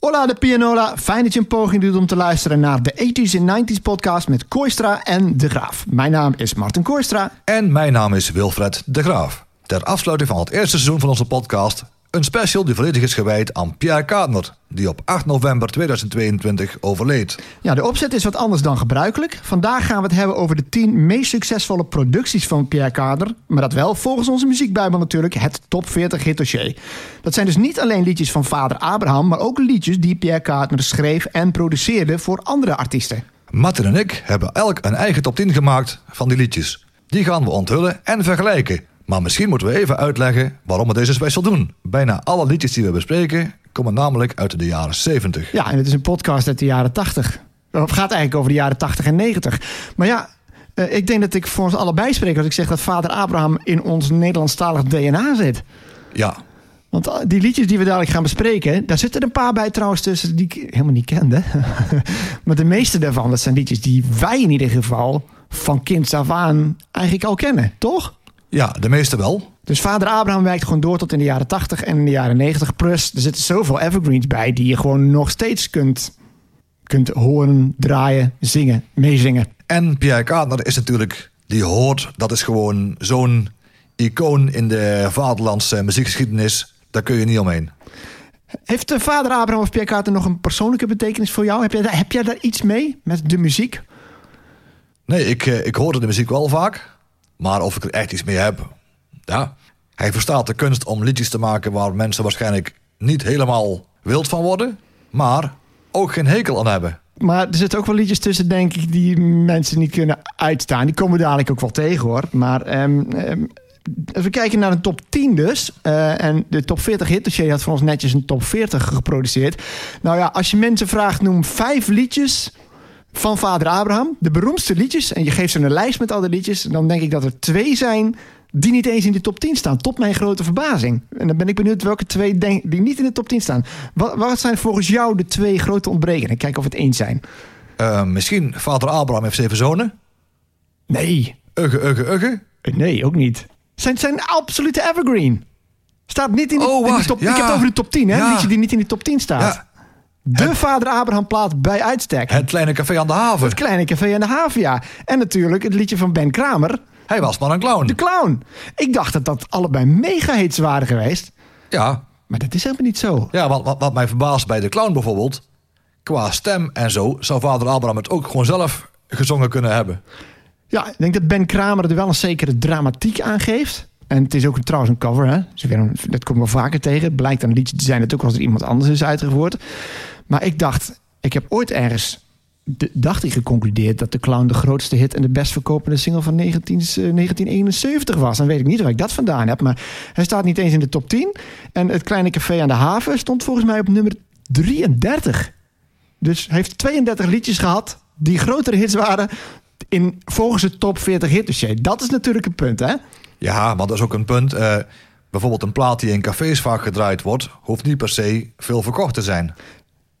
Hola de Pianola, fijn dat je een poging doet om te luisteren naar de 80s en 90s podcast met Koistra en De Graaf. Mijn naam is Martin Koistra. En mijn naam is Wilfred de Graaf. Ter afsluiting van het eerste seizoen van onze podcast... een special die volledig is gewijd aan Pierre Kaatner... die op 8 november 2022 overleed. Ja, de opzet is wat anders dan gebruikelijk. Vandaag gaan we het hebben over de 10 meest succesvolle producties van Pierre Kader. Maar dat wel volgens onze muziekbijbel natuurlijk het top 40 hit dossier. Dat zijn dus niet alleen liedjes van vader Abraham... maar ook liedjes die Pierre Kader schreef en produceerde voor andere artiesten. Martin en ik hebben elk een eigen top 10 gemaakt van die liedjes. Die gaan we onthullen en vergelijken. Maar misschien moeten we even uitleggen waarom we deze special doen. Bijna alle liedjes die we bespreken komen namelijk uit de jaren 70. Ja, en het is een podcast uit de jaren 80. Het gaat eigenlijk over de jaren 80 en 90. Maar ja, eh, ik denk dat ik voor ons allebei spreek als ik zeg dat vader Abraham in ons Nederlandstalig DNA zit. Ja, Want eh, die liedjes die we dadelijk gaan bespreken, daar zitten een paar bij trouwens tussen die ik helemaal niet kende. maar de meeste daarvan, dat zijn liedjes die wij in ieder geval van kinds af aan eigenlijk al kennen, toch? Ja de meeste wel. Dus vader Abraham werkt gewoon door tot in de jaren 80 en in de jaren 90. Plus, er zitten zoveel evergreens bij die je gewoon nog steeds kunt, kunt horen, draaien, zingen, meezingen. En Pierre Kaatner is natuurlijk, die hoort, dat is gewoon zo'n icoon in de vaderlandse muziekgeschiedenis. Daar kun je niet omheen. Heeft de vader Abraham of Pierre Carter nog een persoonlijke betekenis voor jou? Heb jij, daar- heb jij daar iets mee met de muziek? Nee, ik, eh, ik hoorde de muziek wel vaak. Maar of ik er echt iets mee heb, ja. Hij verstaat de kunst om liedjes te maken waar mensen waarschijnlijk niet helemaal wild van worden. Maar ook geen hekel aan hebben. Maar er zitten ook wel liedjes tussen, denk ik, die mensen niet kunnen uitstaan. Die komen dadelijk ook wel tegen, hoor. Maar ehm, ehm, als we kijken naar de top 10 dus. eh, en de top 40 hit dossier had voor ons netjes een top 40 geproduceerd. Nou ja, als je mensen vraagt, noem vijf liedjes van vader Abraham. De beroemdste liedjes. En je geeft ze een lijst met al die liedjes. Dan denk ik dat er twee zijn die niet eens in de top 10 staan. Tot mijn grote verbazing. En dan ben ik benieuwd welke twee denk, die niet in de top 10 staan. Wat, wat zijn volgens jou de twee grote ontbrekingen? Kijk of we het eens zijn. Eh, misschien vader Abraham heeft zeven zonen. Nee, Ugge, ugge, ugge. nee, ook niet. Zijn, zijn absolute evergreen. Staat niet in de, Oh, in de wacht, top. ja. Ik heb het over de top 10, hè? Ja. Liedje die niet in de top 10 staat. Ja, De vader Abraham plaat bij uitstek. het kleine café aan de haven. Het kleine café in de haven, ja. En natuurlijk het liedje van Ben Kramer, Hij was maar een clown. De Clown. Ik dacht dat dat allebei mega hits waren geweest. Ja, Maar dat is helemaal niet zo. ja wat, wat, wat mij verbaast bij de clown bijvoorbeeld... qua stem en zo, zou vader Abraham het ook gewoon zelf gezongen kunnen hebben. Ja, ik denk dat Ben Kramer er wel een zekere dramatiek aan geeft. En het is ook trouwens een cover, hè? Dus dat komt wel vaker tegen. Blijkt een liedje te zijn dat ook als er iemand anders is uitgevoerd. Maar ik dacht, ik heb ooit ergens, dacht ik geconcludeerd... dat de Clown de grootste hit en de best verkopende single van 19, eh, 1971 was. Dan weet ik niet waar ik dat vandaan heb. Maar hij staat niet eens in de top 10. En het kleine café aan de haven stond volgens mij op nummer 33. Dus hij heeft 32 liedjes gehad die grotere hits waren in, volgens het top 40 hit dossier. Dat is natuurlijk een punt, hè? Ja, maar dat is ook een punt. eh, bijvoorbeeld een plaat die in cafés vaak gedraaid wordt... hoeft niet per se veel verkocht te zijn.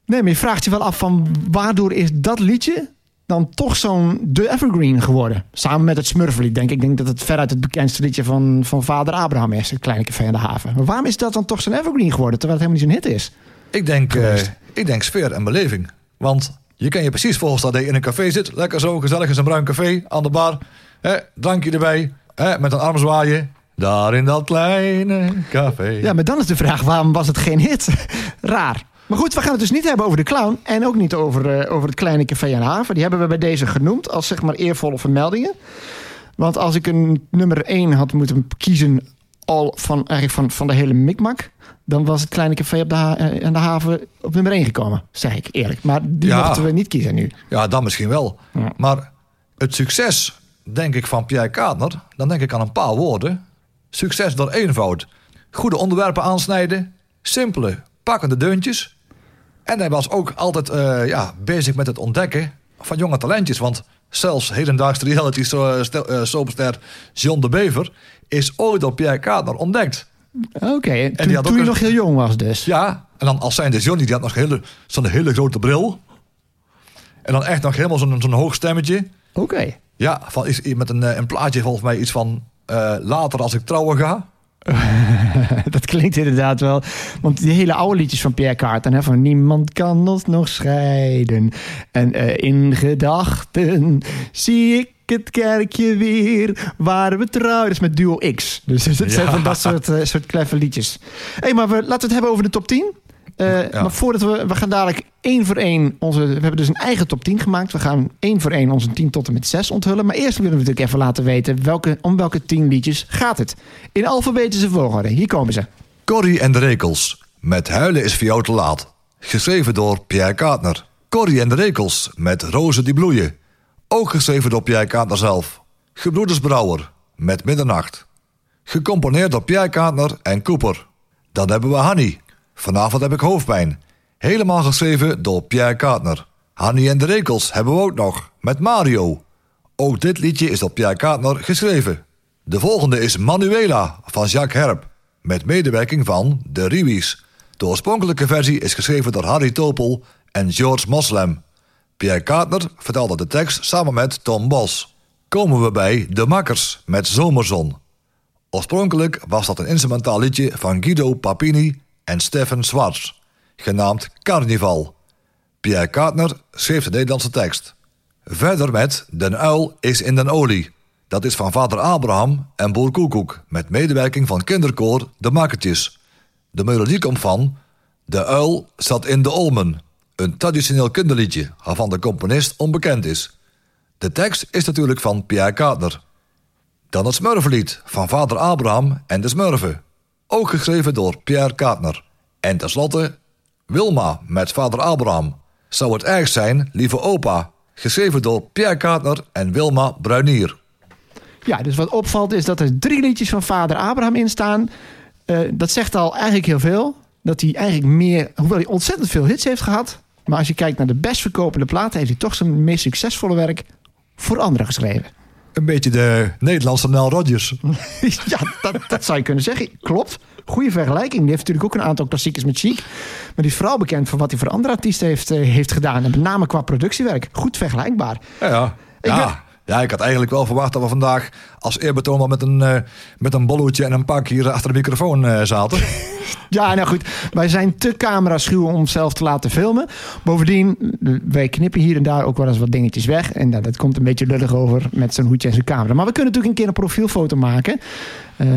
Nee, maar je vraagt je wel af van waardoor is dat liedje dan toch zo'n de evergreen geworden? Samen met het Smurflied, denk ik. Ik denk dat het veruit het bekendste liedje van, van vader Abraham is. Het kleine café aan de haven. Maar waarom is dat dan toch zo'n evergreen geworden, terwijl het helemaal niet zo'n hit is? Ik denk, eh, ik denk sfeer en beleving. Want je kan je precies voorstellen dat je in een café zit. Lekker zo, gezellig in zo'n bruin café aan de bar. Hè, drankje erbij, met een arm zwaaien. Daar in dat kleine café. Ja, maar dan is de vraag, waarom was het geen hit? Raar. Maar goed, we gaan het dus niet hebben over de clown. En ook niet over, eh, over het kleine café aan de haven. Die hebben we bij deze genoemd als zeg maar eervolle vermeldingen. Want als ik een nummer 1 had moeten kiezen al van, eigenlijk van, van de hele mikmak... dan was het kleine café op de eh, aan de haven op nummer 1 gekomen. Zeg ik eerlijk. Maar die Ja. mochten we niet kiezen nu. Ja, dan misschien wel. Ja. Maar het succes, denk ik, van Pierre Kaatner... dan denk ik aan een paar woorden. Succes door eenvoud. Goede onderwerpen aansnijden. Simpele, pakkende deuntjes. En hij was ook altijd eh, ja, bezig met het ontdekken van jonge talentjes. Want zelfs hedendaagse reality stel- eh, soapster John de Bever... is ooit door Pierre Kaatner ontdekt. Oké, en toen, had toen ook je een- nog heel jong was dus. Ja, en dan als zijnde Johnny, die had nog hele, zo'n hele grote bril. En dan echt nog helemaal zo'n zo'n hoog stemmetje. Oké. Ja, van iets, met een, eh, een plaatje volgens mij iets van... eh, later als ik trouwen ga. dat klinkt inderdaad wel. Want die hele oude liedjes van Pierre Carten, hè, van niemand kan ons nog scheiden. En uh, in gedachten zie ik het kerkje weer waar we trouwen. Dat is met Duo X. Dus het zijn van dat soort, uh, soort clever liedjes. Hé, hey, maar we, laten we het hebben over de top 10. Uh, ja. Maar voordat we... We gaan dadelijk één voor één onze... We hebben dus een eigen top 10 gemaakt. We gaan één voor één onze 10 tot en met 6 onthullen. Maar eerst willen we natuurlijk even laten weten... Welke, om welke 10 liedjes gaat het. In alfabetische volgorde. Hier komen ze. Corrie en de Rekels. Met Huilen is voor jou te laat. Geschreven door Pierre Kaatner. Corrie en de Rekels. Met Rozen die bloeien. Ook geschreven door Pierre Kaatner zelf. Gebroeders Brouwer. Met Middernacht. Gecomponeerd door Pierre Kaatner en Cooper. Dan hebben we Hanny. Vanavond heb ik hoofdpijn. Helemaal geschreven door Pierre Kaatner. Hanny en de Rekels hebben we ook nog, met Mario. Ook dit liedje is door Pierre Kaatner geschreven. De volgende is Manuela van Jacques Herp, met medewerking van de Riwies. De oorspronkelijke versie is geschreven door Harry Topel en George Moslem. Pierre Kaatner vertelde de tekst samen met Tom Bos. Komen we bij De Makkers met Zomerzon. Oorspronkelijk was dat een instrumentaal liedje van Guido Papini en Stefan Schwartz, genaamd Carnival. Pierre Kaatner schreef de Nederlandse tekst. Verder met Den Uil is in den olie. Dat is van vader Abraham en Boer Koekoek... met medewerking van kinderkoor De Makkertjes. De melodie komt van... De uil zat in de olmen. Een traditioneel kinderliedje waarvan de componist onbekend is. De tekst is natuurlijk van Pierre Kaatner. Dan het Smurfenlied van vader Abraham en de Smurfen ook geschreven door Pierre Kaatner. En tenslotte Wilma met vader Abraham. Zou het erg zijn, lieve opa, geschreven door Pierre Kaatner en Wilma Bruinier. Ja, dus wat opvalt is dat er drie liedjes van vader Abraham in staan. Uh, dat zegt al eigenlijk heel veel. Dat hij eigenlijk meer, hoewel hij ontzettend veel hits heeft gehad. Maar als je kijkt naar de best verkopende platen, heeft hij toch zijn meest succesvolle werk voor anderen geschreven. Een beetje de Nederlandse Nel Rodgers. ja, dat, dat zou je kunnen zeggen. Klopt. Goede vergelijking. Die heeft natuurlijk ook een aantal klassiekers met Chic. Maar die is vooral bekend voor wat hij voor andere artiesten heeft, uh, heeft gedaan. En met name qua productiewerk. Goed vergelijkbaar. Ja, ja. Ik. Ben... Ja, ik had eigenlijk wel verwacht dat we vandaag als eerbetoon wel met een, uh, met een bolloetje en een pak hier achter de microfoon uh, zaten. ja, nou goed. Wij zijn te camera-schuw om onszelf te laten filmen. Bovendien, wij knippen hier en daar ook wel eens wat dingetjes weg. En dat komt een beetje lullig over met zijn hoedje en zijn camera. Maar we kunnen natuurlijk een keer een profielfoto maken. Uh,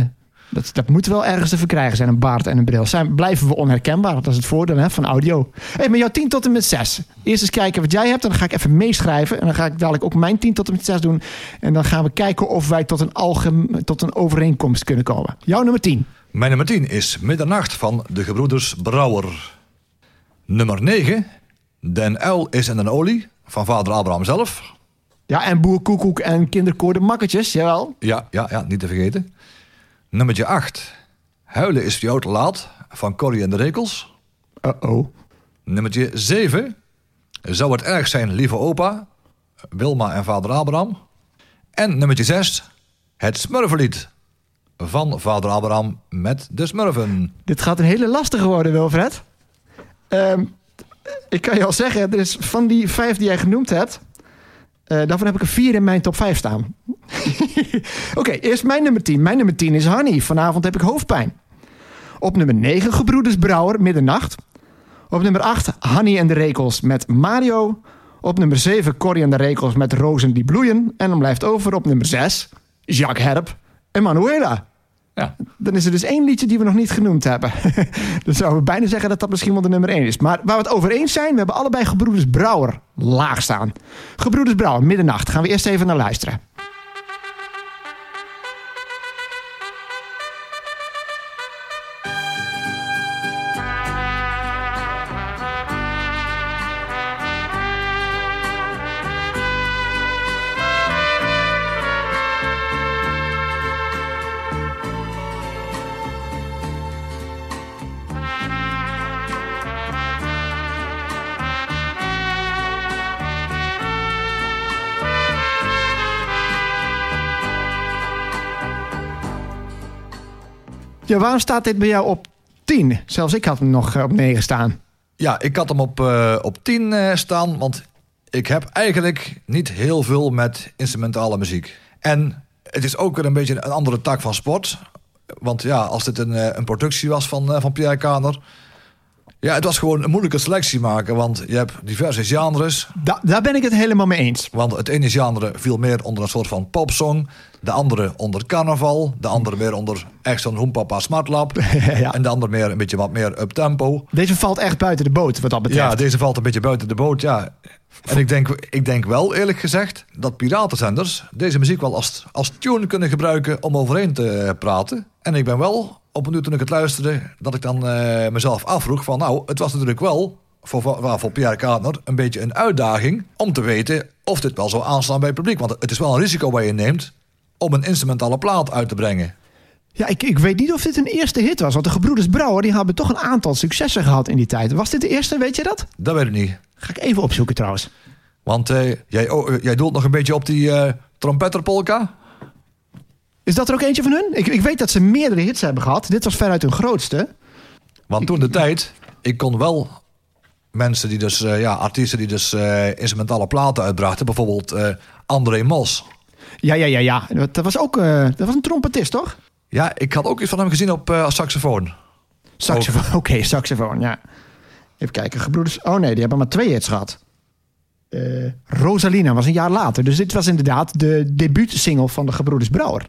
dat, dat moet wel ergens te verkrijgen zijn, een baard en een bril. Zijn, blijven we onherkenbaar? Dat is het voordeel hè, van audio. Hey, maar jouw 10 tot en met 6. Eerst eens kijken wat jij hebt. En dan ga ik even meeschrijven. En dan ga ik dadelijk ook mijn 10 tot en met 6 doen. En dan gaan we kijken of wij tot een, algem, tot een overeenkomst kunnen komen. Jouw nummer 10. Mijn nummer 10 is Middernacht van de gebroeders Brouwer. Nummer 9. Den Uil is in een olie van vader Abraham zelf. Ja, en Boer Koekoek en kinderkoor de Makketjes, jawel. Ja, ja, ja, niet te vergeten. Nummertje 8. Huilen is voor jou te laat van Corrie en de Rekels. Uh-oh. Nummertje 7. Zou het erg zijn, lieve opa? Wilma en vader Abraham. En nummertje 6. Het Smurfenlied van vader Abraham met de Smurfen. Dit gaat een hele lastige worden, Wilfred. Um, ik kan je al zeggen, dus van die vijf die jij genoemd hebt... Uh, daarvan heb ik er vier in mijn top 5 staan. Oké, okay, eerst mijn nummer 10. Mijn nummer 10 is Honey. Vanavond heb ik hoofdpijn. Op nummer 9 Gebroeders Brouwer, Middernacht. Op nummer 8 Honey en de Rekels met Mario. Op nummer 7 Corrie en de Rekels met Rozen die bloeien. En dan blijft over op nummer 6 Jacques Herp en Manuela. Ja. Dan is er dus één liedje die we nog niet genoemd hebben. dan zouden we bijna zeggen dat dat misschien wel de nummer één is. Maar waar we het over eens zijn, we hebben allebei Gebroeders Brouwer laag staan. Gebroeders Brouwer, middernacht. Gaan we eerst even naar luisteren. Ja, waarom staat dit bij jou op 10? Zelfs ik had hem nog eh, op 9 staan. Ja, ik had hem op, uh, op 10 uh, eh, staan, want ik heb eigenlijk niet heel veel met instrumentale muziek. En het is ook weer een beetje een andere tak van sport. Want ja, als dit een, een productie was van, van Pierre Kaner... Ja, het was gewoon een moeilijke selectie maken. Want je hebt diverse genres. Da- daar ben ik het helemaal mee eens. Want het ene genre viel meer onder een soort van popsong. De andere onder carnaval. De andere meer onder echt zo'n Hoempapa Smartlap. Ja. En de andere meer een beetje wat meer up-tempo. Deze valt echt buiten de boot wat dat betreft. Ja, deze valt een beetje buiten de boot, ja. En ik denk, ik denk wel, eerlijk gezegd, dat piratenzenders deze muziek wel als, als tune kunnen gebruiken om overheen te praten. En ik ben wel, op een uur toen ik het luisterde, dat ik dan eh, mezelf afvroeg van, nou, het was natuurlijk wel voor, voor, voor Pierre Kaatner een beetje een uitdaging om te weten of dit wel zou aanslaan bij het publiek. Want het is wel een risico waar je neemt om een instrumentale plaat uit te brengen. Ja, ik, ik weet niet of dit een eerste hit was. Want de Gebroeders Brouwer die hebben toch een aantal successen gehad in die tijd. Was dit de eerste, weet je dat? Dat weet ik niet. Ga ik even opzoeken trouwens. Want eh, jij, oh, eh, jij doelt nog een beetje op die eh trompetterpolka. Is dat er ook eentje van hun? Ik, ik weet dat ze meerdere hits hebben gehad. Dit was veruit hun grootste. Want toen de tijd, ik kon wel mensen die dus, ja, artiesten die dus eh, instrumentale platen uitbrachten. Bijvoorbeeld eh, André Mos. Ja, ja, ja, ja. Dat was ook dat was een trompetist, toch? Ja, ik had ook iets van hem gezien op saxofoon. Saxofoon. Oké, saxofoon, ja. Even kijken. Gebroeders... Oh nee, die hebben maar twee hits gehad. Eh, Rosalina was een jaar later. Dus dit was inderdaad de debuutsingle van de Gebroeders Brouwer.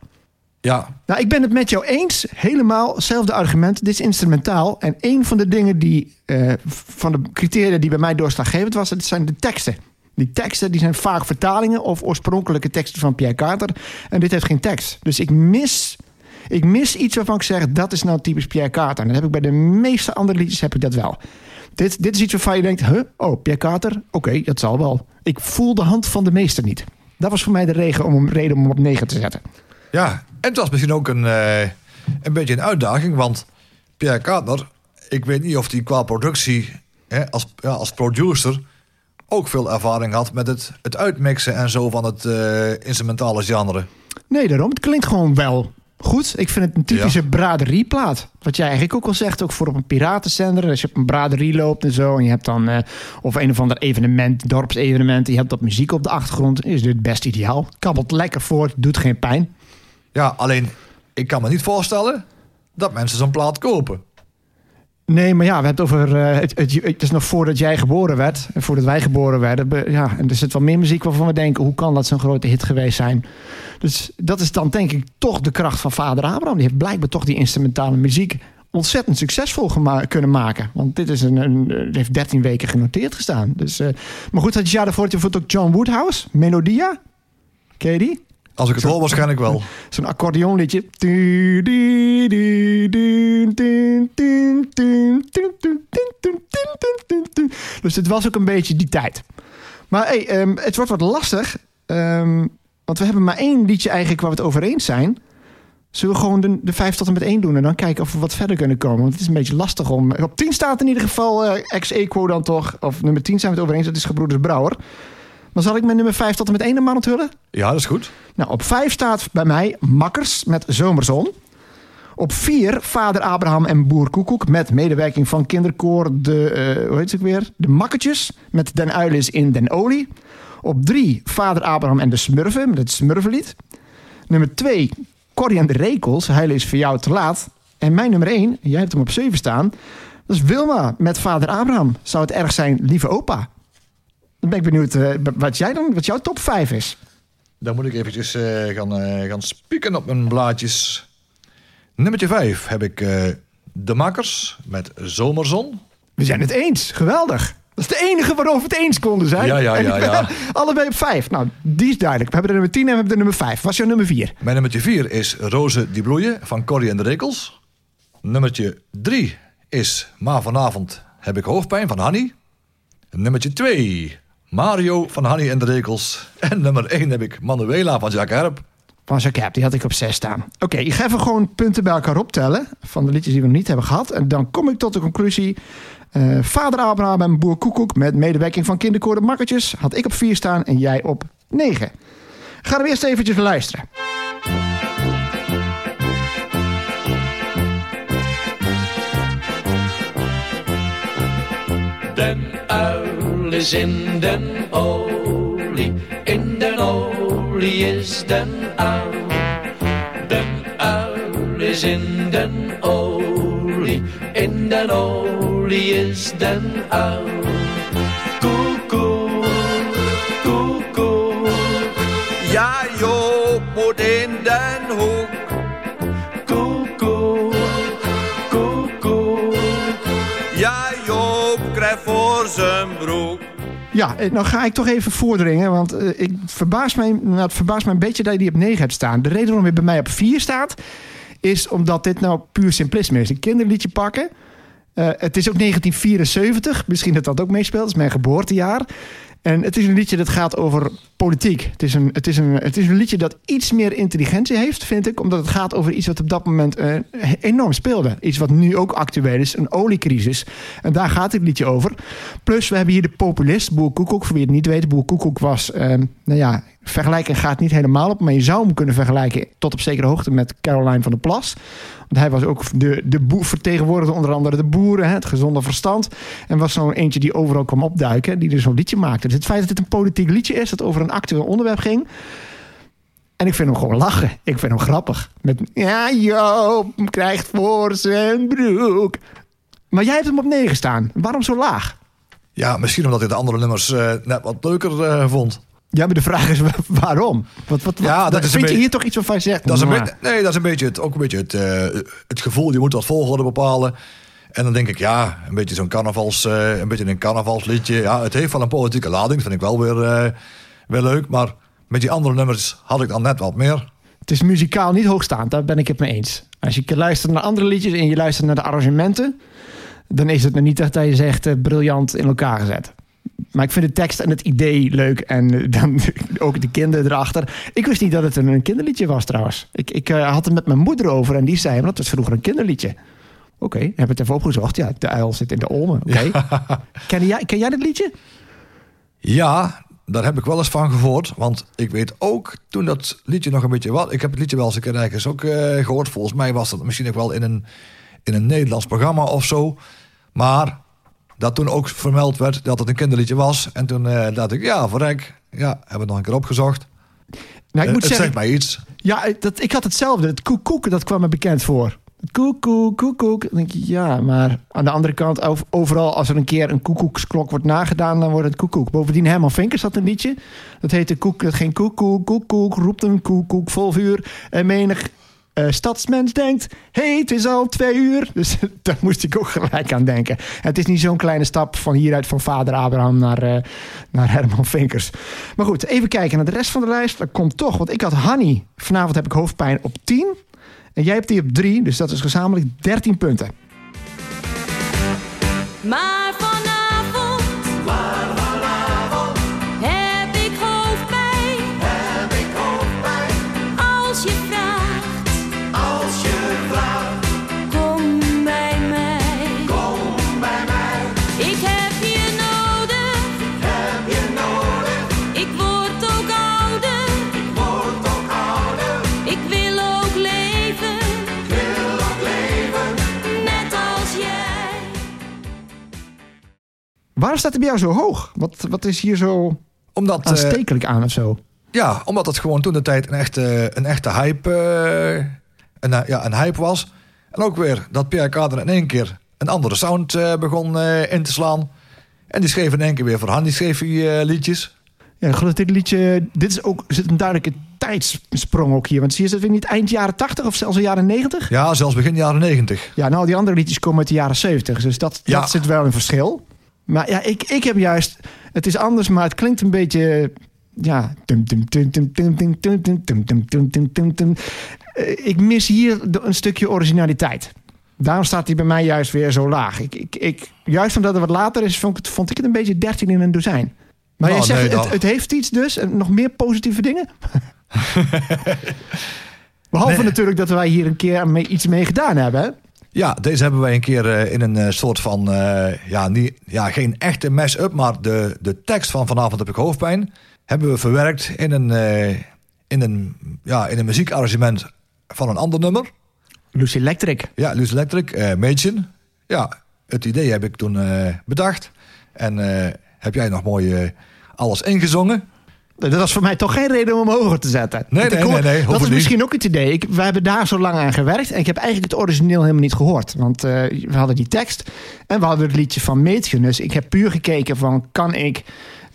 Ja, Nou, ik ben het met jou eens. Helemaal hetzelfde argument. Dit is instrumentaal. En een van de dingen die, eh, van de criteria die bij mij doorslaggevend was, dat zijn de teksten. Die teksten die zijn vaak vertalingen of oorspronkelijke teksten van Pierre Carter. En dit heeft geen tekst. Dus ik mis, ik mis iets waarvan ik zeg, dat is nou typisch Pierre Carter. En dat heb ik bij de meeste andere liedjes heb ik dat wel. Dit, dit is iets waarvan je denkt, huh? oh, Pierre Carter? Oké, dat zal wel. Ik voel de hand van de meester niet. Dat was voor mij de reden om, reden om hem op 9 te zetten. ja. En het was misschien ook een, eh, een beetje een uitdaging. Want Pierre Kaatner, ik weet niet of hij qua productie, hè, als, ja, als producer, ook veel ervaring had met het, het uitmixen en zo van het eh, instrumentale genre. Nee, daarom. Het klinkt gewoon wel goed. Ik vind het een typische braderieplaat. Wat jij eigenlijk ook al zegt, ook voor op een piratenzender. Als je op een braderie loopt en zo. En je hebt dan, eh, of een of ander evenement, dorpsevenement. Je hebt dat muziek op de achtergrond. Is dit best ideaal. Kabbelt lekker voort, doet geen pijn. Ja, alleen ik kan me niet voorstellen dat mensen zo'n plaat kopen. Nee, maar ja, we hebben het over. eh, het, het, het is nog voordat jij geboren werd. En voordat wij geboren werden. Ja, en er zit wel meer muziek waarvan we denken: hoe kan dat zo'n grote hit geweest zijn? Dus dat is dan denk ik toch de kracht van vader Abraham. Die heeft blijkbaar toch die instrumentale muziek ontzettend succesvol kunnen maken. Want dit is een, heeft 13 weken genoteerd gestaan. Dus, maar goed, had je jaar daarvoor ook John Woodhouse, Melodia. Ken je die? Als ik het hoor, waarschijnlijk wel. Zo'n accordeonliedje. Dus het was ook een beetje die tijd. Maar hey, het wordt wat lastig want we hebben maar één liedje eigenlijk waar we het over eens zijn. Zullen we gewoon de, de vijf tot en met één doen en dan kijken of we wat verder kunnen komen? Want het is een beetje lastig om. Op 10 staat in ieder geval eh ex equo dan toch. Of nummer 10 zijn we het over eens, dat is Gebroeders Brouwer. Dan zal ik mijn nummer 5 tot en met 1 de man onthullen. Ja, dat is goed. Nou, op 5 staat bij mij Makkers met Zomerzon. Op 4 Vader Abraham en Boer Koekoek met medewerking van kinderkoor de, eh, hoe heet het weer? De Makketjes met Den Uilis in Den Olie. Op 3 Vader Abraham en de Smurfen met het Smurfenlied. Nummer 2 Corrie en de Rekels, Heilen is voor jou te laat. En mijn nummer 1, jij hebt hem op 7 staan. Dat is Wilma met Vader Abraham. Zou het erg zijn, lieve opa? Dan ben ik benieuwd eh, wat jij dan, wat jouw top 5 is. Dan moet ik eventjes eh, gaan, eh, gaan spieken op mijn blaadjes. Nummertje 5 heb ik De Makkers met Zomerzon. We zijn het eens. Geweldig. Dat is de enige waarover we het eens konden zijn. Ja, ja, ja, ja. Allebei op vijf. Nou, die is duidelijk. We hebben de nummer 10 en we hebben de nummer 5. Was jouw nummer 4? Mijn nummertje 4 is Rozen die bloeien van Corrie en de Rekels. Nummertje 3 is Maar vanavond heb ik hoofdpijn van Hanny. Nummertje 2 Mario van Hanny en de Rekels. En nummer 1 heb ik Manuela van Jacques Herp. Van Jacques die had ik op 6 staan. Oké, ik ga even gewoon punten bij elkaar optellen. Van de liedjes die we nog niet hebben gehad. En dan kom ik tot de conclusie. Eh, Vader Abraham en Boer Koekoek met medewerking van kinderkoor de Makkertjes. Had ik op 4 staan en jij op 9. Gaan we eerst eventjes luisteren. Den uil is in den olie, in den olie is den uil. Den uil is in den olie, in den olie is den uil. Koekoek, koekoek, Ja, Joop moet in den hoek. koekoek, koekoek. Ja, Joop krijgt voor zijn broek. Ja, nou ga ik toch even voordringen. Want eh, ik verbaas nou, het verbaast mij een beetje dat je die op 9 hebt staan. De reden waarom hij bij mij op 4 staat... is omdat dit nou puur simplisme is. Een kinderliedje pakken. Eh, het is ook 1974. Misschien dat dat ook meespeelt. Het is mijn geboortejaar. En het is een liedje dat gaat over politiek. Het is, een, het, is een, het is een liedje dat iets meer intelligentie heeft, vind ik. Omdat het gaat over iets wat op dat moment eh, enorm speelde. Iets wat nu ook actueel is, een oliecrisis. En daar gaat het liedje over. Plus, we hebben hier de populist, Boer Koekoek. Voor wie het niet weet, Boer Koekoek was... eh, nou ja, vergelijken gaat niet helemaal op. Maar je zou hem kunnen vergelijken tot op zekere hoogte met Caroline van der Plas. Want hij was ook de, de boer, vertegenwoordigde onder andere de boeren, het gezonde verstand. En was zo'n eentje die overal kwam opduiken, die dus zo'n liedje maakte. Dus het feit dat het een politiek liedje is, dat over een actueel onderwerp ging. En ik vind hem gewoon lachen. Ik vind hem grappig. Met, ja, Joop krijgt voor zijn broek. Maar jij hebt hem op 9 staan. Waarom zo laag? Ja, misschien omdat ik de andere nummers eh, net wat leuker eh, vond. Ja, maar de vraag is wa- waarom? Wat, wat, wat, Ja, dat is een vind je beetje- hier toch iets waarvan je zegt... Dat is een "Nou, beetje, nee, dat is een beetje het, ook een beetje het, eh, het gevoel. Je moet wat volgorde bepalen. En dan denk ik, ja, een beetje zo'n carnavals, eh, een beetje een carnavalsliedje. Ja, het heeft wel een politieke lading. Dat vind ik wel weer, eh, weer leuk. Maar met die andere nummers had ik dan net wat meer. Het is muzikaal niet hoogstaand, daar ben ik het mee eens. Als je luistert naar andere liedjes en je luistert naar de arrangementen... dan is het nog niet echt dat je zegt briljant in elkaar gezet. Maar ik vind de tekst en het idee leuk en eh, dan ook de kinderen erachter. Ik wist niet dat het een, kinderliedje was trouwens. Ik, ik eh, had het met mijn moeder over en die zei... dat was vroeger een kinderliedje. Oké, heb het even opgezocht. Ja, de uil zit in de olmen. Oké. Ken, jij, ken jij dat liedje? Ja, daar heb ik wel eens van gehoord. Want ik weet ook toen dat liedje nog een beetje wat. Ik heb het liedje wel eens een keer ergens ook eh, gehoord. Volgens mij was dat misschien ook wel in een, in een Nederlands programma of zo. Maar dat toen ook vermeld werd dat het een kinderliedje was. En toen eh, dacht ik, ja, verrek. Ja, hebben we nog een keer opgezocht. Nou, ik Eh, moet het zeggen, zegt mij iets. Ja, dat, ik had hetzelfde. Het koekoek, dat kwam me bekend voor. Koekoek, koekoek. Dan denk je, ja, maar aan de andere kant, ov- overal als er een keer een koekoeksklok wordt nagedaan, dan wordt het koekoek. Bovendien, Herman Vinkers had een liedje. Dat heette koek, dat ging koekoek, koekoek, roept een koekoek vol vuur. En menig eh, stadsmens denkt, hey, het is al twee uur. Dus daar moest ik ook gelijk aan denken. Het is niet zo'n kleine stap van hieruit van vader Abraham naar, eh, naar Herman Vinkers. Maar goed, even kijken naar de rest van de lijst. Dat komt toch, want ik had Hanny. Vanavond heb ik hoofdpijn op 10. En jij hebt die op 3, dus dat is gezamenlijk 13 punten. Maar Waarom staat hij bij jou zo hoog? Wat, wat is hier zo Omdat, eh, aanstekelijk aan of zo? ja, omdat het gewoon toen de tijd een echte, een echte hype, eh, een, eh, ja, een hype was. En ook weer dat Pierre Kader in één keer een andere sound begon in te slaan. En die schreef in één keer weer voor Handy schreef hij, eh, liedjes. Ja, ik geloof dat dit liedje... Dit is ook, zit een duidelijke tijdsprong ook hier. Want zie je, dat weer niet eind jaren 80 of zelfs de jaren 90? Ja, zelfs begin jaren negentig. Ja, nou, die andere liedjes komen uit de jaren 70. Dus dat, Ja. dat zit wel een verschil. Maar ja, ik, ik heb juist. Het is anders, maar het klinkt een beetje. Ja. Ik mis hier een stukje originaliteit. Daarom staat hij bij mij juist weer zo laag. Ik, ik, ik, juist omdat het wat later is, vond ik, het een beetje 13 in een dozijn. Maar jij zegt, het, het, heeft iets dus. Nog meer positieve dingen. Behalve natuurlijk dat wij hier een keer iets mee gedaan hebben. Ja, deze hebben wij een keer eh, in een eh, soort van, eh, ja, niet, ja, geen echte mess-up, maar de, de tekst van Vanavond heb ik hoofdpijn hebben we verwerkt in een, eh, in een, ja, in een muziekarrangement van een ander nummer. Lucy Electric. Ja, Luus Electric, Mädchen. Ja, het idee heb ik toen bedacht. En heb jij nog mooi alles ingezongen. Dat was voor mij toch geen reden om hem hoger te zetten. Nee, nee, nee, Dat is niet. misschien ook het idee. Ik, wij hebben daar zo lang aan gewerkt. En ik heb eigenlijk het origineel helemaal niet gehoord. Want eh, we hadden die tekst. En we hadden het liedje van Meetgen. Dus ik heb puur gekeken van... Kan ik,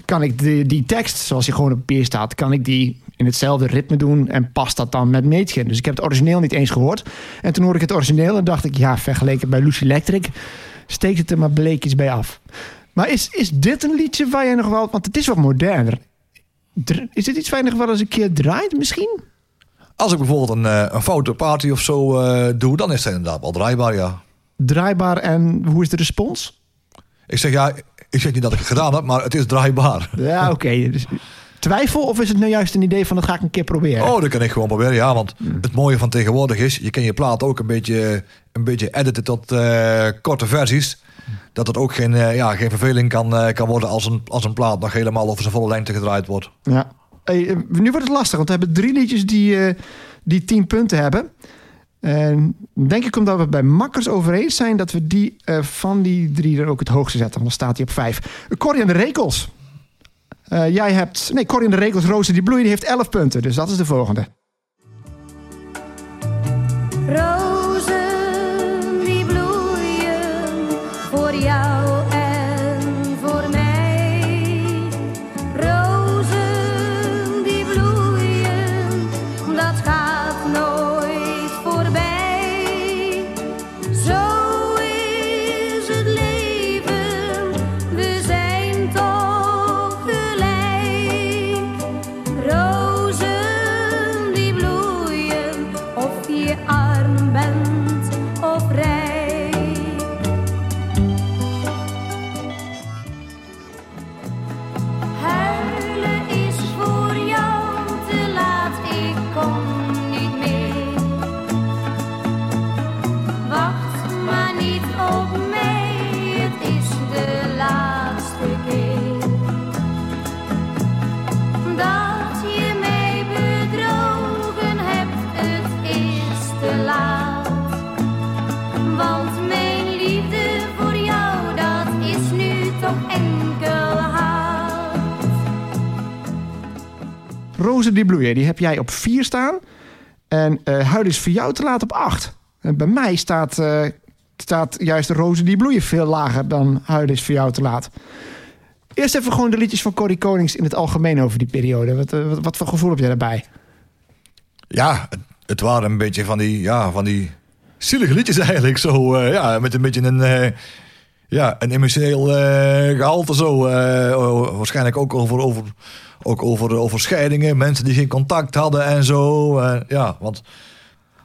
kan ik die, die tekst, zoals die gewoon op papier staat... Kan ik die in hetzelfde ritme doen? En past dat dan met Meetgen? Dus ik heb het origineel niet eens gehoord. En toen hoorde ik het origineel en dacht ik... Ja, vergeleken bij Lucy Electric... Steekt het er maar bleekjes bij af. Maar is, is dit een liedje waar je nog wel... Want het is wat moderner. Is dit iets nog wel eens een keer draait misschien? Als ik bijvoorbeeld een, eh, een fotoparty of zo eh, doe, dan is het inderdaad wel draaibaar, ja. Draaibaar en hoe is de respons? Ik zeg ja, ik zeg niet dat ik het gedaan heb, maar het is draaibaar. Ja, oké. Dus twijfel of is het nou juist een idee van dat ga ik een keer proberen? Oh, dat kan ik gewoon proberen, ja. Want het mooie van tegenwoordig is, je kan je plaat ook een beetje, een beetje editen tot eh, korte versies. Dat het ook geen, eh, ja, geen verveling kan, eh, kan worden als een, als een plaat nog helemaal over zijn volle lengte gedraaid wordt. Ja. Hey, eh, nu wordt het lastig, want we hebben drie liedjes die, eh, die tien punten hebben. En denk ik omdat we het bij Makkers over eens zijn dat we die eh, van die drie er ook het hoogste zetten. Want dan staat hij op vijf. Corrie en de Rekels. Eh, jij hebt... Nee, Corrie en de Rekels, Rozen die bloeien, die heeft elf punten. Dus dat is de volgende. Rozen Bloeien, die heb jij op vier staan. En eh Huilen is voor jou te laat op acht. En bij mij staat, eh, staat juist de Rozen die bloeien veel lager dan Huilen is voor jou te laat. Eerst even gewoon de liedjes van Corrie Konings in het algemeen over die periode. Wat, eh, wat, wat voor gevoel heb jij daarbij? Ja, het, het waren een beetje van die, ja, van die zielige liedjes eigenlijk. Zo, ja, met een beetje een, ja, een emotioneel eh, gehalte zo. waarschijnlijk ook over, over, ook over, over scheidingen, mensen die geen contact hadden en zo. eh, ja, want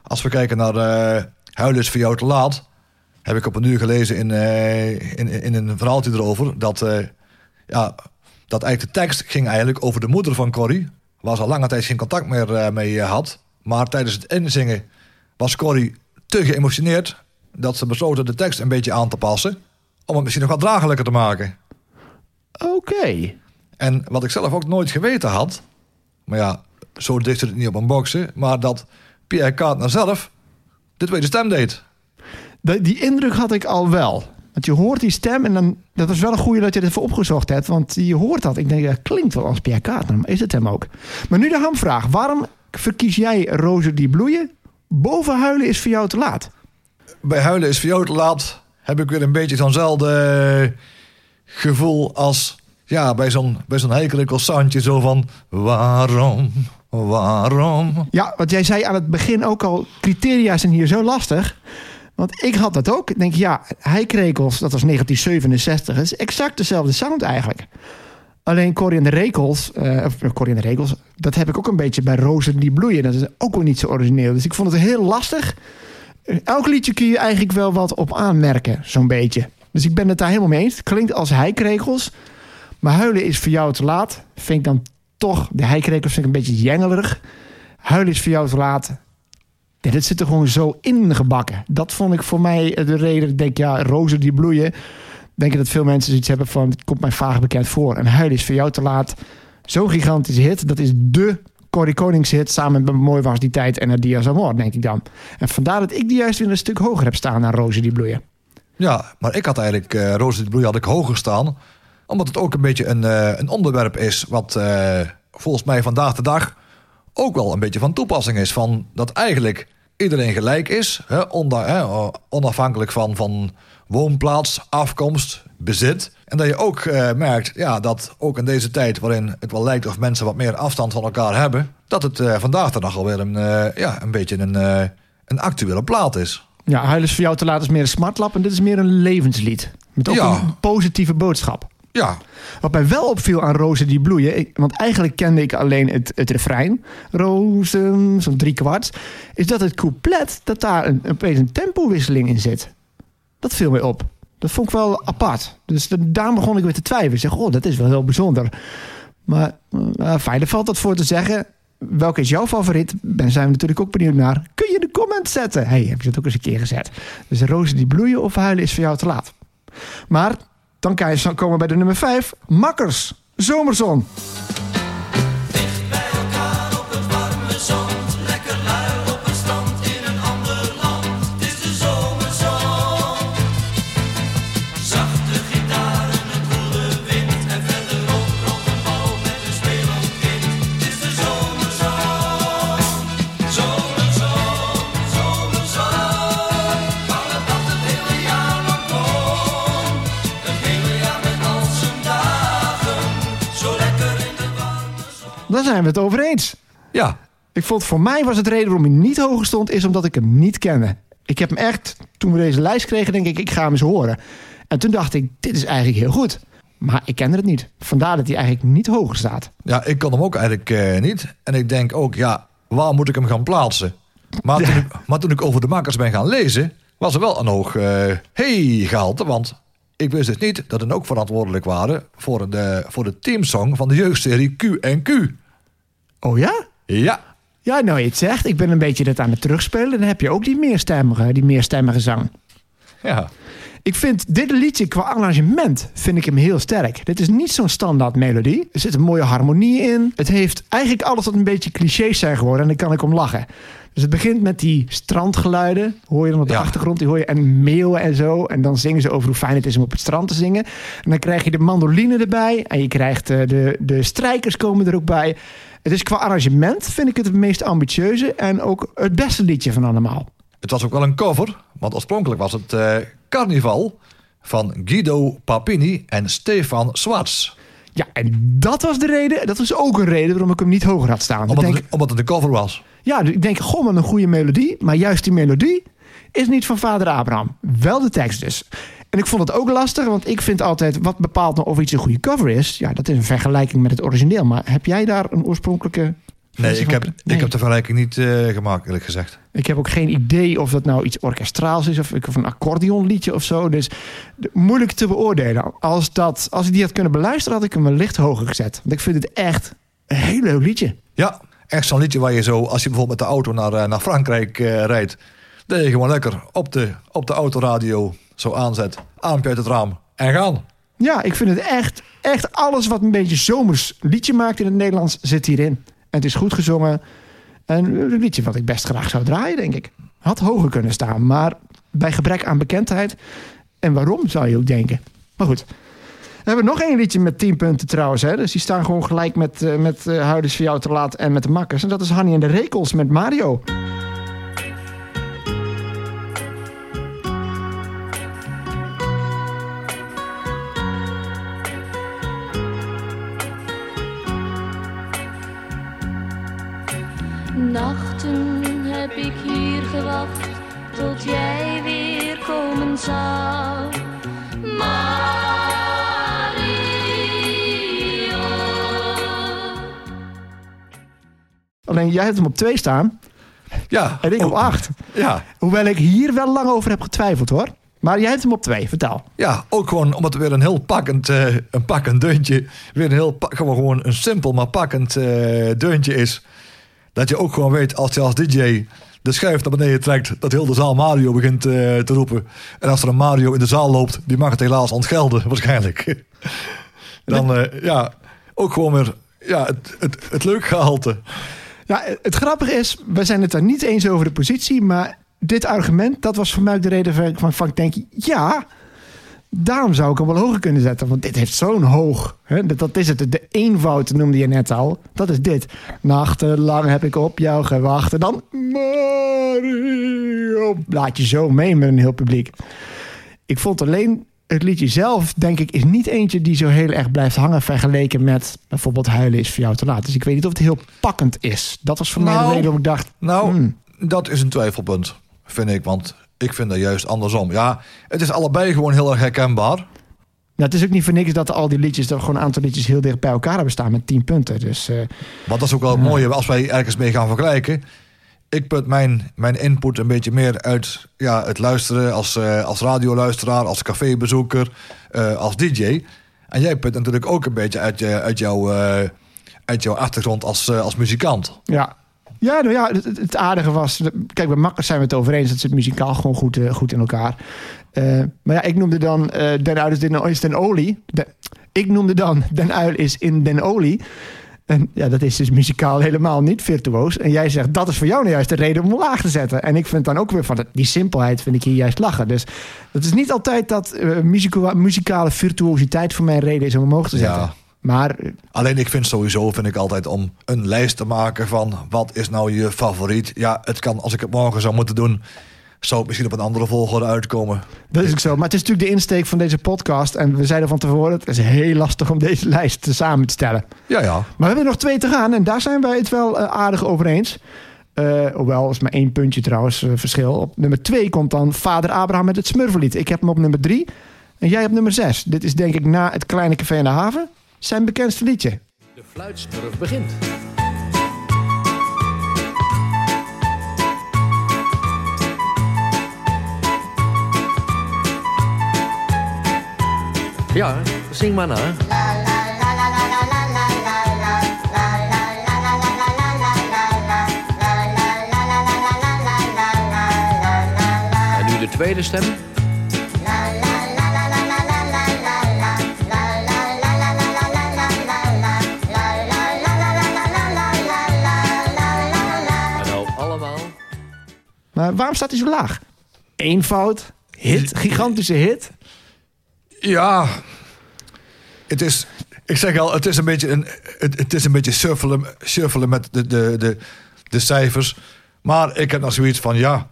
als we kijken naar eh Huilen is voor jou te laat... heb ik op een uur gelezen in, eh, in, in een verhaaltje erover... dat, eh, ja, dat eigenlijk de tekst ging eigenlijk over de moeder van Corrie... waar ze al lange tijd geen contact meer eh, mee eh, had. Maar tijdens het inzingen was Corrie te geëmotioneerd... dat ze besloten de tekst een beetje aan te passen... om het misschien nog wat draaglijker te maken. Oké. En wat ik zelf ook nooit geweten had... maar ja, zo dicht zit het niet op een boxen... maar dat Pierre Kaatner zelf de tweede stem deed. De- die indruk had ik al wel. Want je hoort die stem en dan, dat was wel een goede dat je het even opgezocht hebt. Want je hoort dat. Ik denk, dat klinkt wel als Pierre Kaatner, maar is het hem ook? Maar nu de hamvraag. Waarom verkies jij Rozen die bloeien? Boven huilen is voor jou te laat. Bij Huilen is voor jou te laat... heb ik weer een beetje zo'nzelfde gevoel als... ja, bij zo'n bij zo'n zo van... waarom, waarom... Ja, wat jij zei aan het begin ook al, criteria zijn hier zo lastig. Want ik had dat ook. Ik denk, ja, Heikrekels, dat was 1967. Het is exact dezelfde sound eigenlijk. Alleen Corrie de Rekels, eh, of eh, Corrie en de Rekels, dat heb ik ook een beetje bij Rozen die bloeien. Dat is ook wel niet zo origineel. Dus ik vond het heel lastig. Eh, Elk liedje kun je eigenlijk wel wat op aanmerken, zo'n beetje. Dus ik ben het daar helemaal mee eens. Het klinkt als heikrekels. Maar huilen is voor jou te laat. Vind ik dan toch, de heikrekels vind ik een beetje jengelerig. Huilen is voor jou te laat. Ja, dit zit er gewoon zo ingebakken. Dat vond ik voor mij de reden. Ik denk, ja, rozen die bloeien. Denk ik dat veel mensen zoiets hebben van... het komt mij vaag bekend voor. En huilen is voor jou te laat. Zo'n gigantische hit. Dat is de Corrie Konings hit. Samen met Mooi was die tijd en Diaz Amor, denk ik dan. En vandaar dat ik die juist weer een stuk hoger heb staan... dan rozen die bloeien. Ja, maar ik had eigenlijk eh Roos de Bloei had ik hoger staan. Omdat het ook een beetje een, eh, een onderwerp is wat, eh, volgens mij vandaag de dag ook wel een beetje van toepassing is. Van dat eigenlijk iedereen gelijk is, hè, onder, hè, onafhankelijk van, van woonplaats, afkomst, bezit. En dat je ook eh, merkt ja, dat ook in deze tijd waarin het wel lijkt of mensen wat meer afstand van elkaar hebben, dat het eh, vandaag de dag alweer een, ja, een beetje een, een actuele plaat is. Ja, Huilen is voor jou te laat is meer een smartlap en dit is meer een levenslied. Met ook Ja. een positieve boodschap. Ja, Wat mij wel opviel aan Rozen die bloeien, want eigenlijk kende ik alleen het, het refrein, Rozen, zo'n drie kwart, is dat het couplet, dat daar een, opeens een tempowisseling in zit. Dat viel mij op. Dat vond ik wel apart. Dus da- daar begon ik weer te twijfelen. Ik zeg, oh, dat is wel heel bijzonder. Maar uh, valt wat voor te zeggen. Welke is jouw favoriet? Ben zijn we natuurlijk ook benieuwd naar. Kun je de comment zetten? hey, heb je dat ook eens een keer gezet? Dus rozen die bloeien of huilen is voor jou te laat. Maar dan kan je komen bij de nummer 5. Makkers. Zomerzon. Daar zijn we het over eens. ja, Ik vond voor mij was het reden waarom hij niet hoger stond, is omdat ik hem niet kende. Ik heb hem echt, toen we deze lijst kregen, denk ik, ik ga hem eens horen. En toen dacht ik, dit is eigenlijk heel goed. Maar ik kende het niet. Vandaar dat hij eigenlijk niet hoger staat. Ja, ik kan hem ook eigenlijk eh, niet. En ik denk ook, ja, waar moet ik hem gaan plaatsen? Maar toen, ik, maar toen ik over de makers ben gaan lezen, was er wel een hoog eh hey gehalte. Want ik wist dus niet dat ze ook verantwoordelijk waren voor de, voor de teamsong van de jeugdserie Q&Q. Oh ja? Ja, Ja, nou je het zegt. Ik ben een beetje dat aan het terugspelen. Dan heb je ook die meerstemmige, die meerstemmige zang. ja. Ik vind dit liedje qua arrangement vind ik hem heel sterk. Dit is niet zo'n standaard melodie. Er zit een mooie harmonie in. Het heeft eigenlijk alles wat een beetje clichés zijn geworden. En daar kan ik om lachen. Dus het begint met die strandgeluiden. Hoor je dan op de Ja. achtergrond. Die hoor je en meeuwen en zo. En dan zingen ze over hoe fijn het is om op het strand te zingen. En dan krijg je de mandoline erbij. En je krijgt eh, de, de strijkers komen er ook bij. Het is qua arrangement vind ik het het meest ambitieuze. En ook het beste liedje van allemaal. Het was ook wel een cover, want oorspronkelijk was het eh, Carnival van Guido Papini en Stefan Swartz. Ja, en dat was de reden. Dat was ook een reden waarom ik hem niet hoger had staan. Omdat, denk, het, omdat het een cover was. ja, dus ik denk, goh, wat een goede melodie. Maar juist die melodie is niet van vader Abraham. Wel de tekst dus. En ik vond het ook lastig, want ik vind altijd... wat bepaalt nou of iets een goede cover is? Ja, dat is een vergelijking met het origineel. Maar heb jij daar een oorspronkelijke... Nee, ik heb, Nee. ik heb de vergelijking niet eh, gemaakt, eerlijk gezegd. Ik heb ook geen idee of dat nou iets orkestraals is... of, of een accordeonliedje of zo. Dus moeilijk te beoordelen. Als, dat, als ik die had kunnen beluisteren, had ik hem wellicht hoger gezet. Want ik vind het echt een heel leuk liedje. Ja, echt zo'n liedje waar je zo, als je bijvoorbeeld met de auto naar, eh, naar Frankrijk eh, rijdt, dat je gewoon lekker op de, op de autoradio zo aanzet, aan uit het raam en gaan. Ja, ik vind het echt, echt alles wat een beetje zomers liedje maakt in het Nederlands zit hierin. En het is goed gezongen. En een liedje wat ik best graag zou draaien, denk ik. Had hoger kunnen staan, maar bij gebrek aan bekendheid. En waarom, zou je ook denken. Maar goed. We hebben nog één liedje met 10 punten trouwens. Hè? Dus die staan gewoon gelijk met, eh met eh Huiders voor jou te laat en met de makkers. En dat is Hanny en de Rekels met Mario. Komen zou. Mario. Alleen jij hebt hem op 2 staan Ja, en ik op oh, 8. Ja, Hoewel ik hier wel lang over heb getwijfeld hoor. Maar jij hebt hem op 2, vertel. ja, ook gewoon omdat het weer een heel pakkend, eh, een pakkend deuntje, weer een heel gewoon, gewoon een simpel maar pakkend eh, deuntje is. Dat je ook gewoon weet als je als DJ de schuif naar beneden trekt, dat heel de zaal Mario begint eh, te roepen. En als er een Mario in de zaal loopt, die mag het helaas ontgelden, waarschijnlijk. Dan, eh, ja, ook gewoon weer ja, het, het, het leuk gehalte. Ja, het grappige is, we zijn het daar niet eens over de positie, maar dit argument, dat was voor mij ook de reden van, van, van ik denk, ja, Daarom zou ik hem wel hoger kunnen zetten. Want dit heeft zo'n hoog. Hè? Dat, dat is het. De eenvoud noemde je net al. Dat is dit. Nachtenlang heb ik op jou gewacht. En dan... Mario. Laat je zo mee met een heel publiek. Ik vond alleen... Het liedje zelf, denk ik, is niet eentje die zo heel erg blijft hangen... vergeleken met bijvoorbeeld Huilen is voor jou te laat. Dus ik weet niet of het heel pakkend is. Dat was voor mij de Nou, reden waarom ik dacht... Nou, hmm, dat is een twijfelpunt, vind ik. Want ik vind dat juist andersom. Ja, het is allebei gewoon heel erg herkenbaar. Nou, het is ook niet voor niks dat al die liedjes, er gewoon een aantal liedjes heel dicht bij elkaar hebben staan met 10 punten. Dus Want dat is ook wel het mooie als wij ergens mee gaan vergelijken. Ik put mijn, mijn input een beetje meer uit ja, het luisteren als, eh, als radioluisteraar, als cafébezoeker, eh, als DJ. En jij put natuurlijk ook een beetje uit, je, uit, jouw, uit jouw achtergrond als, als muzikant. ja. Ja, nou ja, het, het- het aardige was... Kijk, bij Makkers zijn we het over eens. Dat zit muzikaal gewoon goed, eh, goed in elkaar. Eh, maar ja, ik noemde dan eh, Den Uil is, in, is Den Olie. De- ik noemde dan Den Uil is in Den Olie. En ja, dat is dus muzikaal helemaal niet virtuoos. En jij zegt, dat is voor jou nou juist de reden om laag te zetten. En ik vind dan ook weer van, die simpelheid vind ik hier juist lachen. Dus het is niet altijd dat muzika- muzikale virtuositeit voor mij een reden is om omhoog te zetten. Ja. Maar eh, Alleen ik vind sowieso, vind ik altijd om een lijst te maken van wat is nou je favoriet. Ja, het kan, als ik het morgen zou moeten doen, zou het misschien op een andere volgorde uitkomen. Dat is ook zo. Maar het is natuurlijk de insteek van deze podcast. En we zeiden van tevoren, het is heel lastig om deze lijst te samen te stellen. Ja, ja. Maar we hebben nog twee te gaan. En daar zijn wij het wel eh, aardig over eens. Eh, hoewel, is maar één puntje trouwens verschil. Op nummer twee komt dan Vader Abraham met het Smurfenlied. Ik heb hem op nummer drie. En jij op nummer zes. Dit is denk ik na het Kleine Café in de Haven zijn bekendste liedje. De begint. Ja, zing maar na. En nu de tweede stem. Waarom staat hij zo laag? Eenvoud, hit, gigantische hit. Ja, het is. Ik zeg al, het is een beetje, een, het, is een beetje surfelen, surfelen met de, de, de, de cijfers. Maar ik heb nog zoiets van: ja,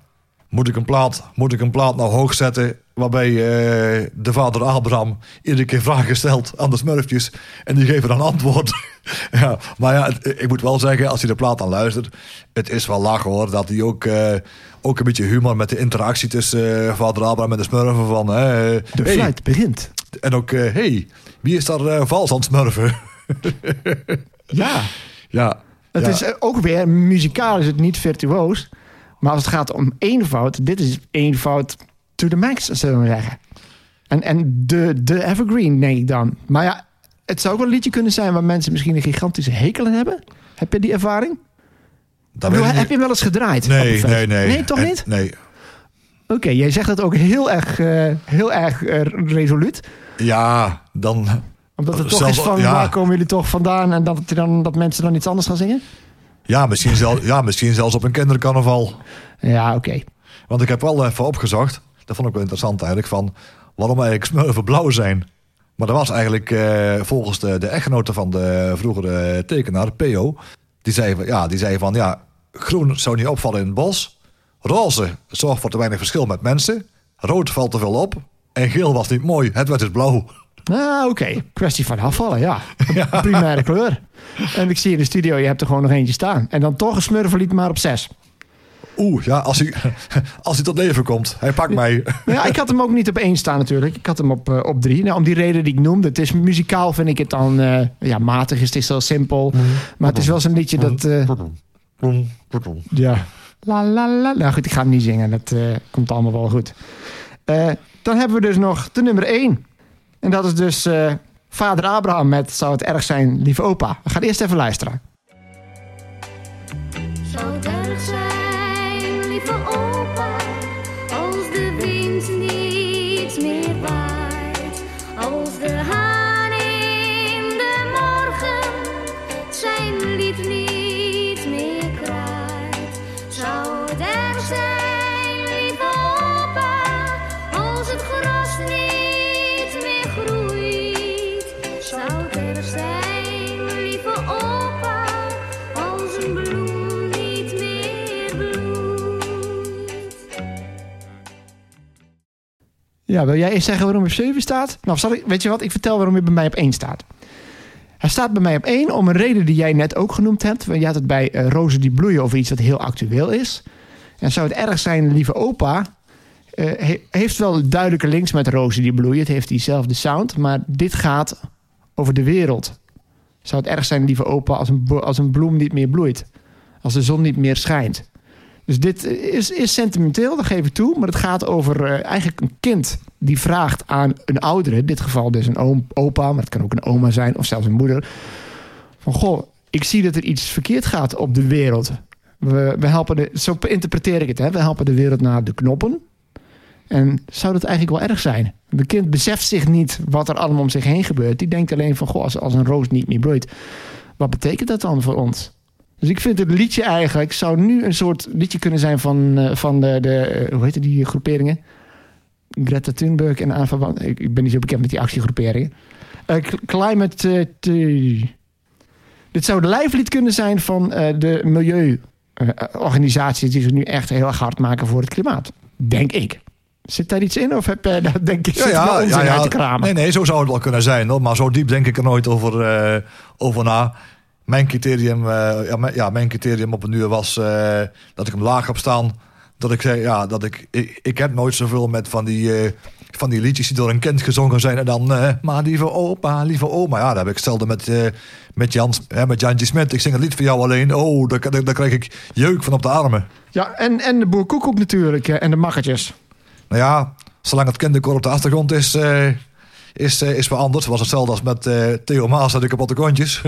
moet ik een plaat, moet ik een plaat nou hoog zetten. Waarbij eh, de vader Abraham iedere keer vragen stelt aan de smurfjes. En die geven dan antwoord. ja, maar ja, ik moet wel zeggen, als je de plaat dan luistert. Het is wel lachen hoor. Dat hij ook, eh, ook een beetje humor met de interactie tussen eh, vader Abraham en de smurfen. Van, eh, De hey, fluit begint. en ook, hé, hey, wie is daar eh, vals aan het smurfen? Ja, ja. het ja. is eh, ook weer, muzikaal is het niet virtuoos. Maar als het gaat om eenvoud, dit is eenvoud to the max, zullen we zeggen. En, en de, de evergreen, denk ik dan. Maar ja, het zou ook wel een liedje kunnen zijn waar mensen misschien een gigantische hekel aan hebben. Heb je die ervaring? Bedoel, heb je hem wel eens gedraaid? Nee, nee, nee. Nee, toch En- niet? Nee. Oké, jij zegt dat ook heel erg, eh, heel erg eh, resoluut. Ja, dan... Omdat het toch Zelfs- is van, ja. waar komen jullie toch vandaan? En dat, het dan, dat mensen dan iets anders gaan zingen? Ja, misschien, zel, ja, misschien zelfs op een kindercarnaval. Ja, oké. Want ik heb wel even opgezocht. Dat vond ik wel interessant eigenlijk. Van waarom eigenlijk smurfen blauw zijn. Maar dat was eigenlijk eh, volgens de, de echtgenote van de vroegere tekenaar, P.O. Die zei, van- ja, die zei van ja, groen zou niet opvallen in het bos. Roze zorgt voor te weinig verschil met mensen. Rood valt te veel op. En geel was niet mooi. Het werd dus blauw. Ah, oké. Kwestie van afvallen, ja. Primaire kleur. En ik zie in de studio, je hebt er gewoon nog eentje staan. En dan toch een smurfenlied maar op zes. Oeh, ja, als hij, als hij tot leven komt. Hij pakt mij. Ja, ik had hem ook niet op één staan natuurlijk. Ik had hem op, eh, op drie. Nou, om die reden die ik noemde. Het is muzikaal vind ik het dan... eh, ja, matig is het is wel simpel. Maar het is wel zo'n liedje dat... eh, ja. La la la. Nou goed, ik ga hem niet zingen. Dat eh, komt allemaal wel goed. Eh, dan hebben we dus nog de nummer één. En dat is dus eh, vader Abraham met Zou het erg zijn, lieve opa. We gaan eerst even luisteren. Zou het erg zijn, opa, als de wind niet meer waait, als de Ja, wil jij eerst zeggen waarom op 7 staat? Nou, ik, weet je wat? Ik vertel waarom hij bij mij op 1 staat. Hij staat bij mij op 1 om een reden die jij net ook genoemd hebt. Je had het bij eh, Rozen die bloeien over iets dat heel actueel is. En zou het erg zijn, lieve opa... eh, he- heeft wel duidelijke links met Rozen die bloeien. Het heeft diezelfde sound. Maar dit gaat over de wereld. Zou het erg zijn, lieve opa, als een, als een bloem niet meer bloeit? Als de zon niet meer schijnt? Dus dit is, is sentimenteel, dat geef ik toe. Maar het gaat over eh, eigenlijk een kind die vraagt aan een oudere, in dit geval dus een oom, opa, maar het kan ook een oma zijn of zelfs een moeder. Van goh, ik zie dat er iets verkeerd gaat op de wereld. We, we helpen de, zo interpreteer ik het, hè? we helpen de wereld naar de knoppen. En zou dat eigenlijk wel erg zijn? Een kind beseft zich niet wat er allemaal om zich heen gebeurt. Die denkt alleen van, goh, als, als een roos niet meer bloeit, wat betekent dat dan voor ons? Dus ik vind het liedje eigenlijk zou nu een soort liedje kunnen zijn van, eh, van de, de eh, hoe heet die groeperingen? Greta Thunberg en aanval. Ik, ik ben niet zo bekend met die actiegroeperingen. Eh, cl- climate. dit zou de lijflied kunnen zijn van de milieuorganisaties die zich nu echt heel erg hard maken voor het klimaat. Denk ik. Zit daar iets in of heb jij daar denk ik zit er wel onzin uit te kramen? Nee, nee, zo zou het wel kunnen zijn. Hoor. Maar zo diep denk ik er nooit over, over na. Mijn criterium, eh, ja, mijn, ja, mijn criterium op een uur was eh, dat ik hem laag heb staan. Dat ik zei, ja, dat ik, ik, ik heb nooit zoveel met van die, eh, van die liedjes die door een kind gezongen zijn. En dan, eh, maar lieve opa, lieve oma. Ja, dat heb ik stelde met, eh, met, Jans, hè, met Jantje Smit. Ik zing het lied voor jou alleen. Oh, daar, daar, daar krijg ik jeuk van op de armen. Ja, en, en de boer Koekoek natuurlijk en de makkertjes. Nou ja, zolang het kinderkoor op de achtergrond is, is, eh, is veranderd. was hetzelfde als met eh, Theo Maas en de kapotte kontjes.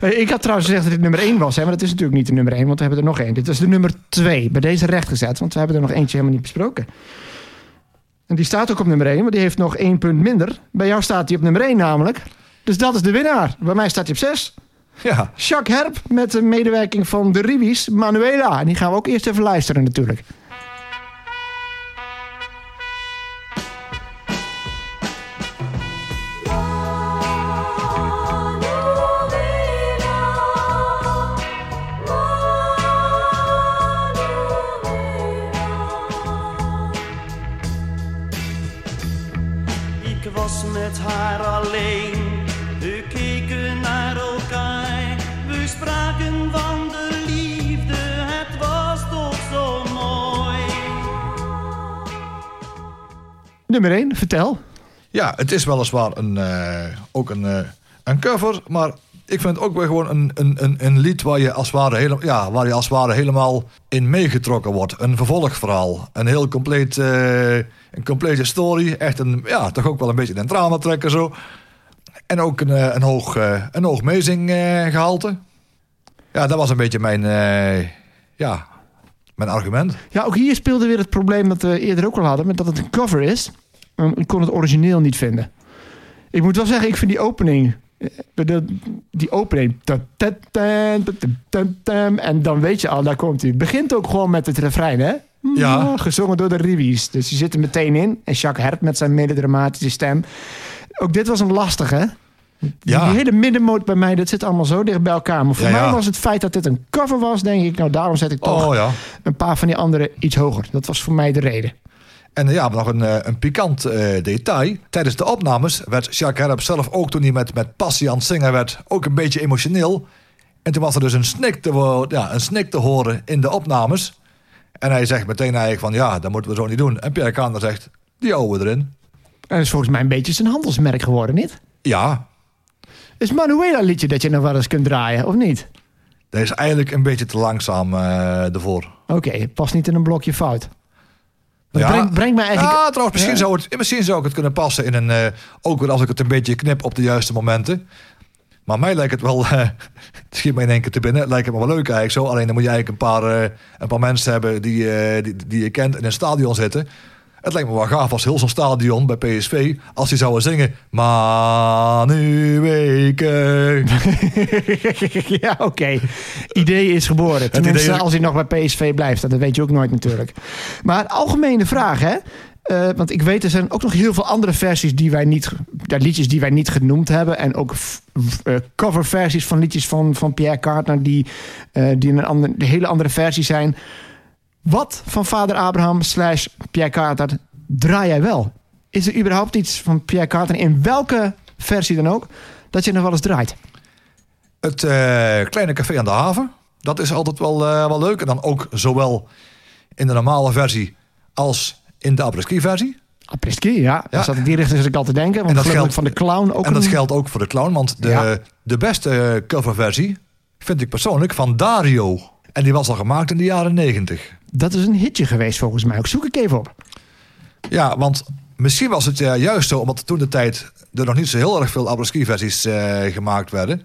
Eh, Ik had trouwens gezegd dat dit nummer 1 was, hè, maar dat is natuurlijk niet de nummer 1, want we hebben er nog één. Dit is de nummer 2. Bij deze rechtgezet, want we hebben er nog eentje helemaal niet besproken. En die staat ook op nummer 1, maar die heeft nog één punt minder. Bij jou staat hij op nummer 1 namelijk. Dus dat is de winnaar. Bij mij staat hij op 6. ja, Jacques Herp met de medewerking van de Ribies, Manuela. En die gaan we ook eerst even luisteren natuurlijk. Nummer 1, vertel. ja, het is weliswaar een, eh, ook een, eh, een cover. Maar ik vind het ook weer gewoon een, een, een, een lied waar je, als ware hele, ja, waar je als ware helemaal in meegetrokken wordt. Een vervolgverhaal. Een heel compleet, eh, een complete story. Echt een, ja, toch ook wel een beetje een drama trekken zo. En ook een, een hoog, een hoog mezing eh, gehalte. Ja, dat was een beetje mijn, ja, mijn argument. Ja, ook hier speelde weer het probleem dat we eerder ook al hadden, met dat het een cover is. Um, Ik kon het origineel niet vinden. Ik moet wel zeggen, ik vind die opening. eh, die opening. En dan weet je al, daar komt hij. Het begint ook gewoon met het refrein, hè? Ja. Gezongen door de Rivies. Dus die zit er meteen in. En Jacques Herp met zijn melodramatische stem. Ook dit was een lastige. Ja. die hele middenmoot bij mij, dat zit allemaal zo dicht bij elkaar. Maar voor Ja, mij ja. was het feit dat dit een cover was, denk ik, nou daarom zet ik toch Oh een paar van die andere iets hoger. Dat was voor mij de reden. En eh, ja, nog een, eh, een pikant eh, detail. Tijdens de opnames werd Jacques Herp zelf ook toen hij met, met passie aan het zingen werd, ook een beetje emotioneel. En toen was er dus een snik te, ja, een snik te horen in de opnames. En hij zegt meteen eigenlijk van ja, dat moeten we zo niet doen. En Pierre Kander zegt, die houden we erin. En dat is volgens mij een beetje zijn handelsmerk geworden, niet? Ja, Is Manuela liedje dat je nog wel eens kunt draaien, of niet? dat is eigenlijk een beetje te langzaam ervoor. Oké, past niet in een blokje fout. Ja. brengt mij eigenlijk... Ja, trouwens, misschien, Ja. Zou het, misschien zou ik het kunnen passen in een... eh, ook weer als ik het een beetje knip op de juiste momenten. Maar mij lijkt het wel... eh, het schiet me in één keer te binnen. Lijkt het me wel leuk eigenlijk zo. Alleen dan moet je eigenlijk een paar, eh, een paar mensen hebben die, die, die je kent in een stadion zitten. Het lijkt me wel gaaf als heel zo'n stadion bij PSV... als die zouden zingen... Manueke. ja, oké. Idee is geboren. Tenminste, idee als hij nog bij PSV blijft. Dat weet je ook nooit natuurlijk. Maar algemene vraag, hè? Eh, want ik weet, er zijn ook nog heel veel andere versies die wij niet... Ja, liedjes die wij niet genoemd hebben. En ook eh, coverversies van liedjes van, van Pierre Carter... die, eh, die een, ander, een hele andere versie zijn. Wat van vader Abraham slash Pierre Carter draai jij wel. Is er überhaupt iets van Pierre Cardin, in welke versie dan ook, dat je nog wel eens draait? Het eh, kleine café aan de haven. Dat is altijd wel, eh, wel leuk. En dan ook zowel in de normale versie als in de apres-ski versie. Apres-ski, ja. Dat in die richting zit ik al te denken. Want En dat dat geldt- van de clown ook en dat een- geldt ook voor de clown. Want de, Ja. de beste coverversie vind ik persoonlijk van Dario. En die was al gemaakt in de jaren negentig. Dat is een hitje geweest volgens mij. Ook zoek ik even op. Ja, want misschien was het eh, juist zo... omdat toen de tijd er nog niet zo heel erg veel apres-ski versies eh, gemaakt werden.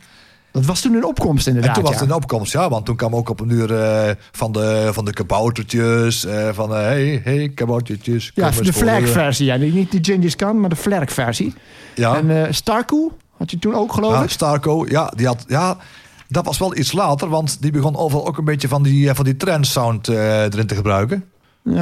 Dat was toen een opkomst En inderdaad. toen was ja. het een opkomst, ja. Want toen kwam ook op een uur eh, van, de, van de kaboutertjes. van, hey, hey, kaboutertjes. Ja, de Flerk-versie. Ja. Niet de Gingis Khan, maar de Flerk-versie. Ja, En Starku had je toen ook, geloof ja ik. Starco. Ja, die had, ja, dat was wel iets later. Want die begon overal ook een beetje van die, eh, van die trendsound eh, erin te gebruiken.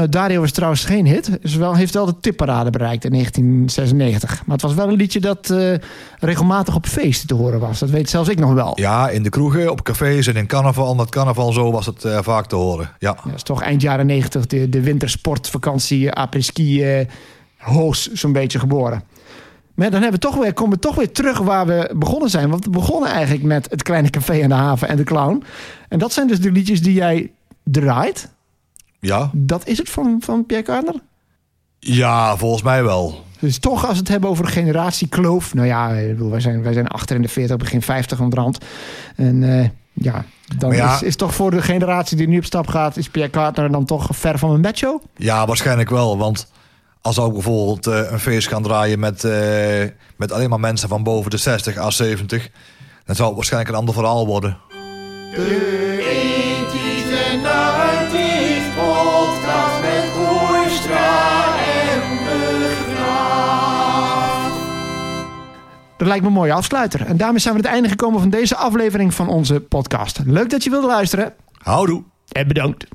Dario was trouwens geen hit. Is wel, heeft wel de tipparade bereikt in 1996. Maar het was wel een liedje dat eh, regelmatig op feesten te horen was. Dat weet zelfs ik nog wel. Ja, in de kroegen, op cafés en in carnaval. Met carnaval zo was het vaak te horen. Ja. Ja, dat is toch eind jaren 90 de, de wintersportvakantie, apres-ski, hoos zo'n beetje geboren. Maar dan hebben we toch weer, komen we toch weer terug waar we begonnen zijn. Want we begonnen eigenlijk met het kleine café aan de haven en de clown. En dat zijn dus de liedjes die jij draait. Ja. Dat is het van, van Pierre Cardin? ja, volgens mij wel. Dus toch als we het hebben over een generatiekloof. Nou ja, wij, zijn, wij zijn achter in de 40, begin 50 onderhand. En eh, ja, dan ja- Is, is toch voor de generatie die nu op stap gaat... is Pierre Cardin dan toch ver van een bedshow? Ja, waarschijnlijk wel. Want als ook bijvoorbeeld eh, een feest gaan draaien met, eh, met alleen maar mensen van boven de 60 à 70, dan zou het waarschijnlijk een ander verhaal worden. Dat lijkt me een mooie afsluiter. En daarmee zijn we aan het einde gekomen van deze aflevering van onze podcast. Leuk dat je wilde luisteren. Houdoe! En bedankt.